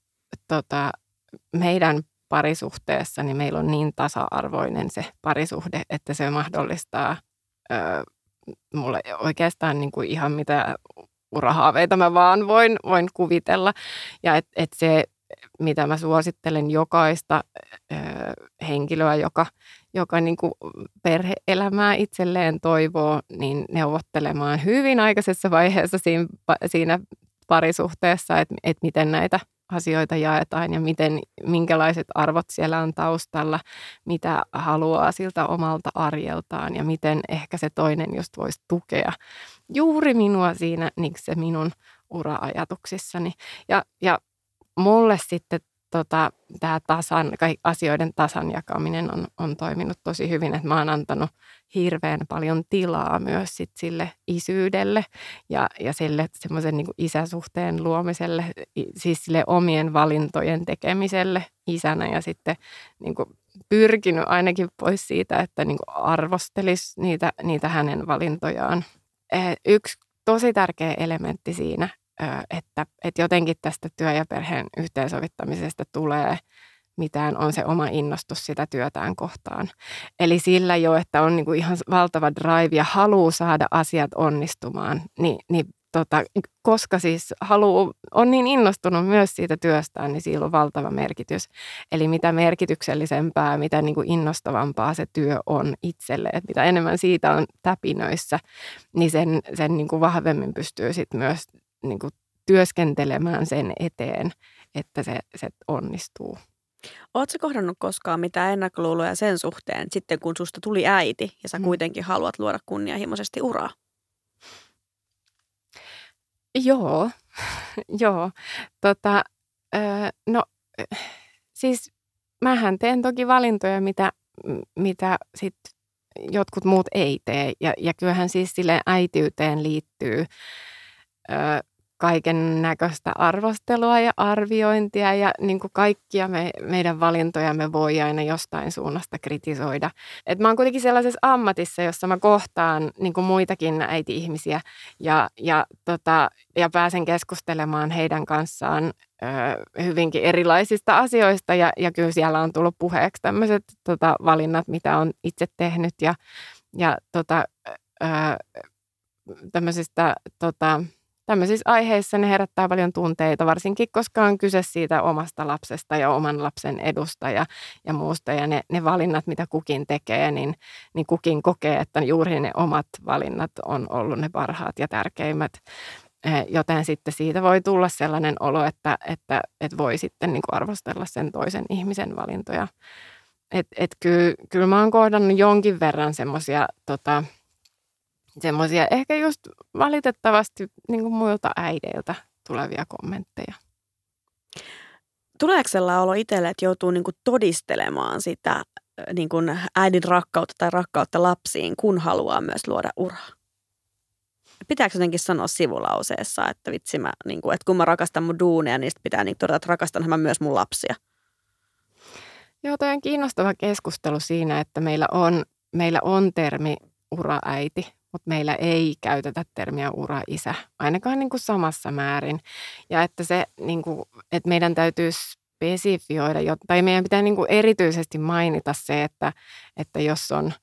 tota, meidän parisuhteessa niin meillä on niin tasa-arvoinen se parisuhde, että se mahdollistaa ö, mulle oikeastaan niin kuin ihan mitä urahaaveita mä vaan voin, voin kuvitella. Ja että et se, mitä mä suosittelen jokaista ö, henkilöä, joka, joka niin kuin perhe-elämää itselleen toivoo, niin neuvottelemaan hyvin aikaisessa vaiheessa siinä, siinä parisuhteessa, että, että miten näitä asioita jaetaan ja miten, minkälaiset arvot siellä on taustalla, mitä haluaa siltä omalta arjeltaan ja miten ehkä se toinen just voisi tukea juuri minua siinä niin se minun ura-ajatuksissani. Ja, ja mulle sitten tota, tämä tasan, asioiden tasan jakaminen on, on toiminut tosi hyvin, että mä oon antanut hirveän paljon tilaa myös sit sille isyydelle ja, ja sille semmoisen niin isäsuhteen luomiselle, siis sille omien valintojen tekemiselle isänä ja sitten niin kuin pyrkinyt ainakin pois siitä, että niin kuin arvostelisi niitä, niitä hänen valintojaan. Yksi tosi tärkeä elementti siinä että, että jotenkin tästä työ- ja perheen yhteensovittamisesta tulee mitään on se oma innostus sitä työtään kohtaan. Eli sillä jo, että on niin kuin ihan valtava drive ja haluaa saada asiat onnistumaan, niin, niin tota, koska siis haluu, on niin innostunut myös siitä työstään, niin sillä on valtava merkitys. Eli mitä merkityksellisempää, mitä niin kuin innostavampaa se työ on itselle, että mitä enemmän siitä on täpinöissä, niin sen, sen niin kuin vahvemmin pystyy sitten myös niin kuin työskentelemään sen eteen, että se, se onnistuu. Oletko kohdannut koskaan mitään ennakkoluuloja sen suhteen, sitten kun susta tuli äiti ja sä mm. kuitenkin haluat luoda kunnianhimoisesti uraa? Joo, joo. Tota, no siis mähän teen toki valintoja, mitä, mitä sit jotkut muut ei tee. Ja, ja kyllähän siis sille äitiyteen liittyy kaiken näköistä arvostelua ja arviointia ja niin kuin kaikkia me, meidän valintoja me voi aina jostain suunnasta kritisoida. Et mä oon kuitenkin sellaisessa ammatissa, jossa mä kohtaan niin kuin muitakin äiti-ihmisiä ja, ja, tota, ja pääsen keskustelemaan heidän kanssaan ö, hyvinkin erilaisista asioista ja, ja kyllä siellä on tullut puheeksi tämmöiset tota, valinnat, mitä on itse tehnyt ja, ja tota, ö, tämmöisistä tota, tämmöisissä aiheissa ne herättää paljon tunteita, varsinkin koska on kyse siitä omasta lapsesta ja oman lapsen edusta ja, ja muusta. Ja ne, ne valinnat, mitä kukin tekee, niin, niin kukin kokee, että juuri ne omat valinnat on ollut ne parhaat ja tärkeimmät. Eh, joten sitten siitä voi tulla sellainen olo, että, että, että voi sitten niin kuin arvostella sen toisen ihmisen valintoja. Et, et kyllä, kyllä mä oon kohdannut jonkin verran semmoisia tota, semmoisia ehkä just valitettavasti niin kuin muilta äideiltä tulevia kommentteja. Tuleeko sellainen olo itselle, että joutuu niin kuin todistelemaan sitä niin kuin äidin rakkautta tai rakkautta lapsiin, kun haluaa myös luoda uraa? Pitääkö jotenkin sanoa sivulauseessa, että vitsi mä, niin kuin, että kun mä rakastan mun duuneja, niin pitää niin todeta, että rakastan mä myös mun lapsia? Joo, toi on kiinnostava keskustelu siinä, että meillä on, meillä on termi uraäiti, mutta meillä ei käytetä termiä ura-isä, ainakaan niin kuin samassa määrin. Ja että, se, niin kuin, että meidän täytyy spesifioida, tai meidän pitää niin kuin erityisesti mainita se, että, että jos on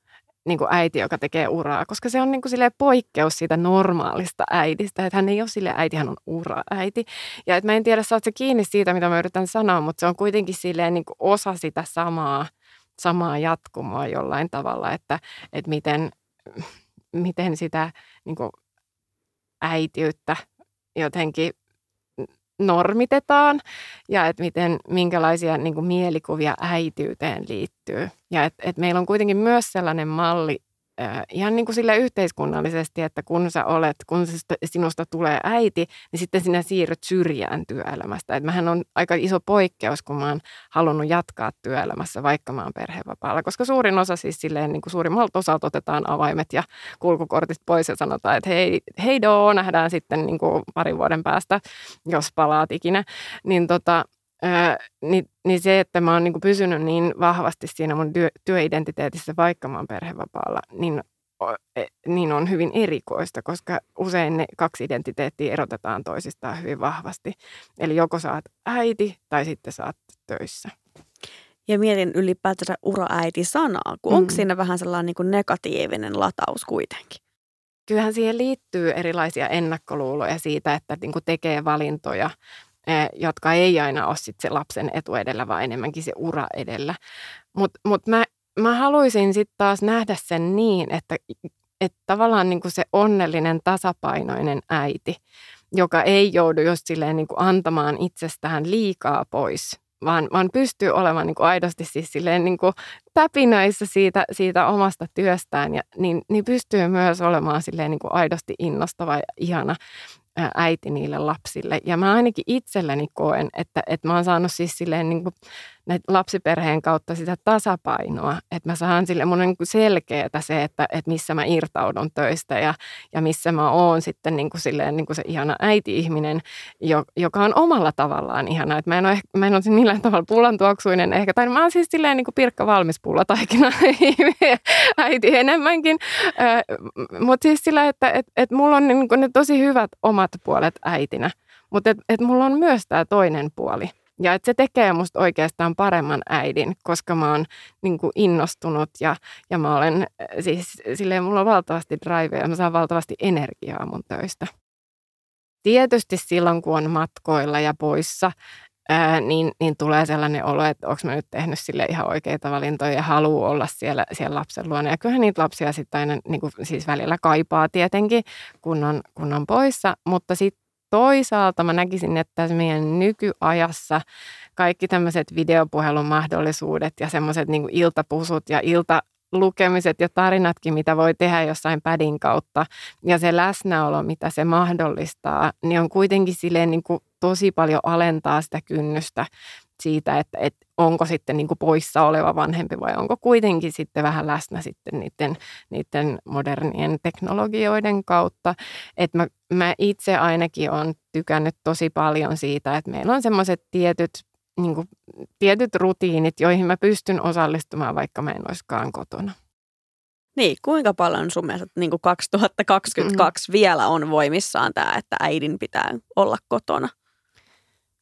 niin kuin äiti, joka tekee uraa, koska se on niin kuin poikkeus siitä normaalista äidistä, että hän ei ole sille äiti, hän on ura-äiti. Ja että mä en tiedä, saat se kiinni siitä, mitä mä yritän sanoa, mutta se on kuitenkin silleen niin kuin osa sitä samaa, samaa jatkumoa jollain tavalla, että, että miten, miten sitä niin kuin äitiyttä jotenkin normitetaan ja että miten, minkälaisia niin kuin mielikuvia äitiyteen liittyy. Ja että et meillä on kuitenkin myös sellainen malli ihan niin kuin sille yhteiskunnallisesti, että kun sä olet, kun sinusta tulee äiti, niin sitten sinä siirryt syrjään työelämästä. Et mähän on aika iso poikkeus, kun mä oon halunnut jatkaa työelämässä, vaikka mä oon perhevapaalla. Koska suurin osa siis silleen, niin kuin suurimmalta osalta otetaan avaimet ja kulkukortit pois ja sanotaan, että hei, hei doo, nähdään sitten niin kuin parin vuoden päästä, jos palaat ikinä. Niin tota, niin, niin se, että mä oon niin pysynyt niin vahvasti siinä mun työ, työidentiteetissä, vaikka mä oon perhevapaalla, niin, e, niin on hyvin erikoista, koska usein ne kaksi identiteettiä erotetaan toisistaan hyvin vahvasti. Eli joko saat äiti tai sitten saat töissä. Ja mietin ylipäätänsä ura-äiti-sanaa, kun mm. onko siinä vähän sellainen niin kuin negatiivinen lataus kuitenkin? Kyllähän siihen liittyy erilaisia ennakkoluuloja siitä, että niin kuin tekee valintoja jotka ei aina ole sit se lapsen etu edellä, vaan enemmänkin se ura edellä. Mutta mut mä, mä haluaisin sitten taas nähdä sen niin, että, että tavallaan niin kuin se onnellinen, tasapainoinen äiti, joka ei joudu just silleen niin kuin antamaan itsestään liikaa pois, vaan, vaan pystyy olemaan niin kuin aidosti siis silleen niin kuin täpinöissä siitä, siitä omasta työstään, ja, niin, niin pystyy myös olemaan silleen niin kuin aidosti innostava ja ihana äiti niille lapsille. Ja mä ainakin itselleni koen, että, että mä oon saanut siis silleen niin kuin näitä lapsiperheen kautta sitä tasapainoa, että mä saan sille, mun niin selkeää se, että, että missä mä irtaudun töistä ja, ja missä mä oon sitten niin kuin silleen, niin kuin se ihana äiti-ihminen, joka on omalla tavallaan ihana. Että mä en ole, mä en ole millään tavalla pullantuoksuinen ehkä, tai mä oon siis silleen niin kuin Pirkka valmis pullataikina äiti enemmänkin, mutta siis sillä, että et, et mulla on niin kuin ne tosi hyvät omat puolet äitinä, mutta et, et mulla on myös tämä toinen puoli – ja että se tekee musta oikeastaan paremman äidin, koska mä oon niin kuin innostunut ja, ja mä olen äh, siis silleen, mulla on valtavasti drivea ja mä saan valtavasti energiaa mun töistä. Tietysti silloin, kun on matkoilla ja poissa, ää, niin, niin tulee sellainen olo, että onko mä nyt tehnyt sille ihan oikeita valintoja ja haluaa olla siellä, siellä lapsen luona. Ja kyllähän niitä lapsia sitten aina niin kuin, siis välillä kaipaa tietenkin, kun on, kun on poissa, mutta sitten toisaalta mä näkisin, että tässä meidän nykyajassa kaikki tämmöiset videopuhelun mahdollisuudet ja semmoiset niin iltapusut ja ilta lukemiset ja tarinatkin, mitä voi tehdä jossain pädin kautta ja se läsnäolo, mitä se mahdollistaa, niin on kuitenkin silleen niin kuin tosi paljon alentaa sitä kynnystä siitä, että, että onko sitten niin kuin poissa oleva vanhempi vai onko kuitenkin sitten vähän läsnä sitten niiden, niiden modernien teknologioiden kautta. Että mä, mä itse ainakin olen tykännyt tosi paljon siitä, että meillä on semmoiset tietyt niin kuin, tietyt rutiinit, joihin mä pystyn osallistumaan, vaikka mä en olisikaan kotona. Niin, kuinka paljon sun mielestä niin kuin 2022 mm. vielä on voimissaan tämä, että äidin pitää olla kotona?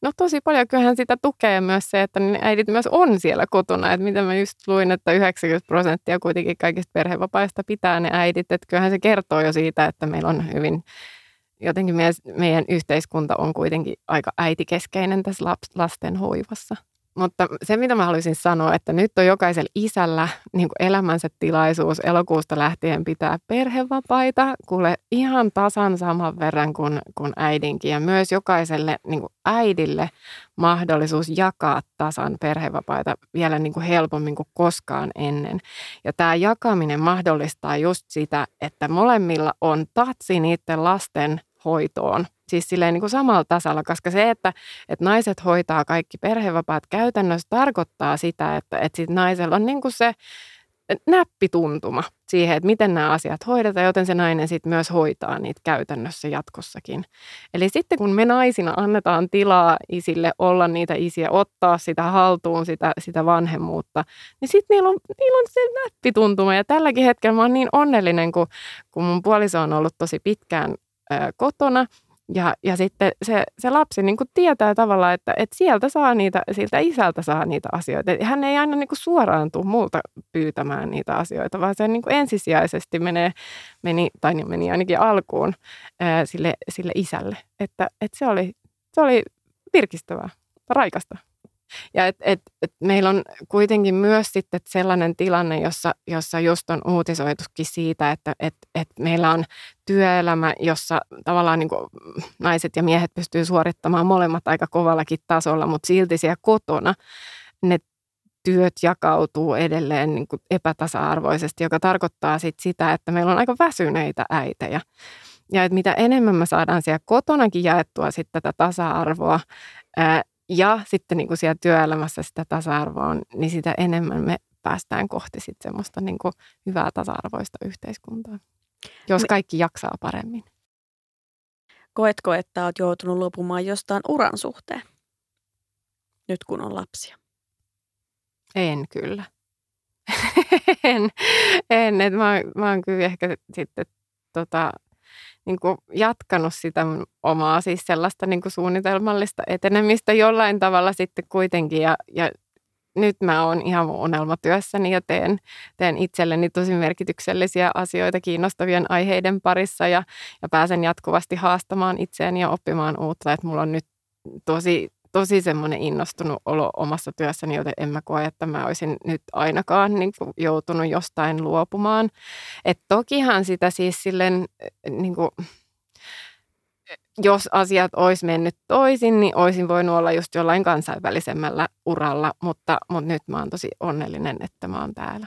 No tosi paljon. Kyllähän sitä tukee myös se, että äidit myös on siellä kotona. Että mitä mä just luin, että 90 prosenttia kuitenkin kaikista perhevapaista pitää ne äidit. Että kyllähän se kertoo jo siitä, että meillä on hyvin, jotenkin meidän, meidän yhteiskunta on kuitenkin aika äitikeskeinen tässä lasten hoivassa. Mutta se, mitä mä haluaisin sanoa, että nyt on jokaisella isällä niin elämänsä tilaisuus elokuusta lähtien pitää perhevapaita, kuule ihan tasan saman verran kuin, kuin äidinkin. Ja myös jokaiselle niin kuin äidille mahdollisuus jakaa tasan perhevapaita vielä niin kuin helpommin kuin koskaan ennen. Ja tämä jakaminen mahdollistaa just sitä, että molemmilla on tatsi niiden lasten hoitoon – siis silleen niin kuin samalla tasalla, koska se, että, että naiset hoitaa kaikki perhevapaat käytännössä tarkoittaa sitä, että, että sit naisella on niin kuin se näppituntuma siihen, että miten nämä asiat hoidetaan, joten se nainen sitten myös hoitaa niitä käytännössä jatkossakin. Eli sitten kun me naisina annetaan tilaa isille olla niitä isiä, ottaa sitä haltuun, sitä, sitä vanhemmuutta, niin sitten niillä on, niillä on se näppituntuma. Ja tälläkin hetkellä mä oon niin onnellinen, kun, kun mun puoliso on ollut tosi pitkään ää, kotona – Ja, ja sitten se, se lapsi niin kuin tietää tavallaan, että, että sieltä saa niitä, siltä isältä saa niitä asioita. Hän ei aina niin kuin suoraan tule multa pyytämään niitä asioita, vaan se niin kuin ensisijaisesti menee, meni, tai niin meni ainakin alkuun ää, sille, sille isälle. Että, että se, oli, se oli virkistävää, raikasta. Ja et, et, et meillä on kuitenkin myös sitten sellainen tilanne, jossa, jossa just on uutisoitukin siitä, että et, et meillä on työelämä, jossa tavallaan niin kuin naiset ja miehet pystyy suorittamaan molemmat aika kovallakin tasolla, mutta silti siellä kotona ne työt jakautuu edelleen niin kuin epätasa-arvoisesti, joka tarkoittaa sit sitä, että meillä on aika väsyneitä äitejä. Ja että mitä enemmän me saadaan siellä kotonakin jaettua sitten tätä tasa-arvoa, ja sitten niin kuin siellä työelämässä sitä tasa-arvoa on, niin sitä enemmän me päästään kohti sitten semmoista niin kuin hyvää tasa-arvoista yhteiskuntaa, jos kaikki jaksaa paremmin. Koetko, että olet joutunut luopumaan jostain uran suhteen, nyt kun on lapsia? En kyllä. en, en. Et mä, mä oon kyllä ehkä sitten tota, niin kuin jatkanut sitä omaa siis sellaista niin kuin suunnitelmallista etenemistä jollain tavalla sitten kuitenkin. Ja, ja nyt mä oon ihan mun unelmatyössäni ja teen, teen itselleni tosi merkityksellisiä asioita kiinnostavien aiheiden parissa ja, ja pääsen jatkuvasti haastamaan itseäni ja oppimaan uutta. Että mulla on nyt tosi tosi semmoinen innostunut olo omassa työssäni, joten en mä koe, että mä olisin nyt ainakaan niin kuin joutunut jostain luopumaan. Et tokihan sitä siis silleen, niin kuin, jos asiat olisi mennyt toisin, niin olisin voinut olla just jollain kansainvälisemmällä uralla, mutta, mutta nyt mä oon tosi onnellinen, että mä oon täällä.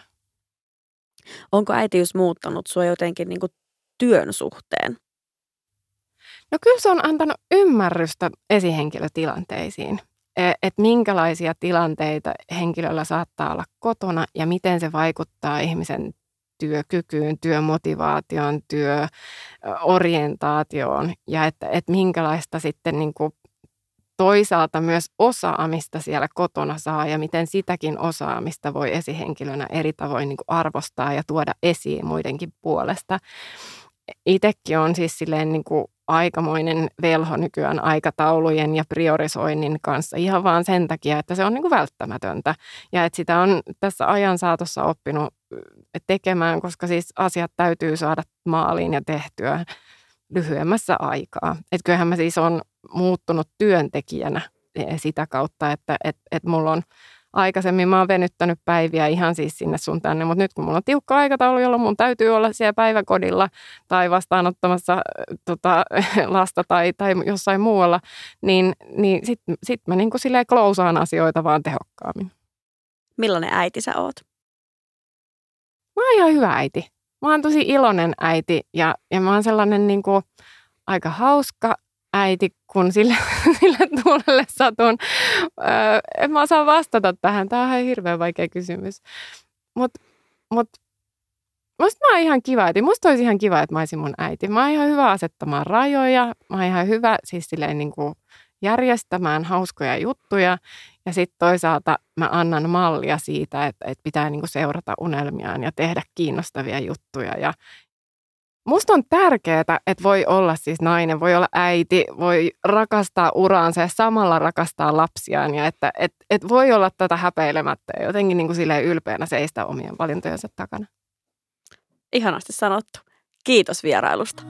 Onko äitiys muuttanut sua jotenkin niin kuin työn suhteen? No kyllä se on antanut ymmärrystä esihenkilötilanteisiin, e, että minkälaisia tilanteita henkilöllä saattaa olla kotona ja miten se vaikuttaa ihmisen työkykyyn, työmotivaatioon, työorientaatioon ja että, että minkälaista sitten niin kuin toisaalta myös osaamista siellä kotona saa ja miten sitäkin osaamista voi esihenkilönä eri tavoin niin kuin arvostaa ja tuoda esiin muidenkin puolesta. Itsekin on siis silleen niin kuin aikamoinen velho nykyään aikataulujen ja priorisoinnin kanssa ihan vaan sen takia, että se on niin kuin välttämätöntä ja että sitä on tässä ajan saatossa oppinut tekemään, koska siis asiat täytyy saada maaliin ja tehtyä lyhyemmässä aikaa. Että kyllähän mä siis on muuttunut työntekijänä e, sitä kautta, että et, et mulla on aikaisemmin mä oon venyttänyt päiviä ihan siis sinne sun tänne, mutta nyt kun mulla on tiukka aikataulu, jolloin mun täytyy olla siellä päiväkodilla tai vastaanottamassa tota, lasta tai, tai jossain muualla, niin, niin sitten sit mä niin kuin silleen klousaan asioita vaan tehokkaammin. Millainen äiti sä oot? Mä oon ihan hyvä äiti. Mä oon tosi iloinen äiti ja, ja mä oon sellainen niin kuin aika hauska äiti, kun sille, sille tuulelle satun. Öö, en mä osaa vastata tähän. Tämä on ihan hirveän vaikea kysymys. Mutta mut, musta mä oon ihan kiva äiti. Musta olisi ihan kiva, että mä olisin mun äiti. Mä oon ihan hyvä asettamaan rajoja. Mä oon ihan hyvä siis silleen niin kuin järjestämään hauskoja juttuja. Ja sitten toisaalta mä annan mallia siitä, että, että pitää niin kuin seurata unelmiaan ja tehdä kiinnostavia juttuja ja, Musta on tärkeää, että voi olla siis nainen, voi olla äiti, voi rakastaa uraansa ja samalla rakastaa lapsiaan ja että et, et voi olla tätä häpeilemättä ja jotenkin niin kuin ylpeänä seistä omien valintojensa takana. Ihanasti sanottu. Kiitos vierailusta.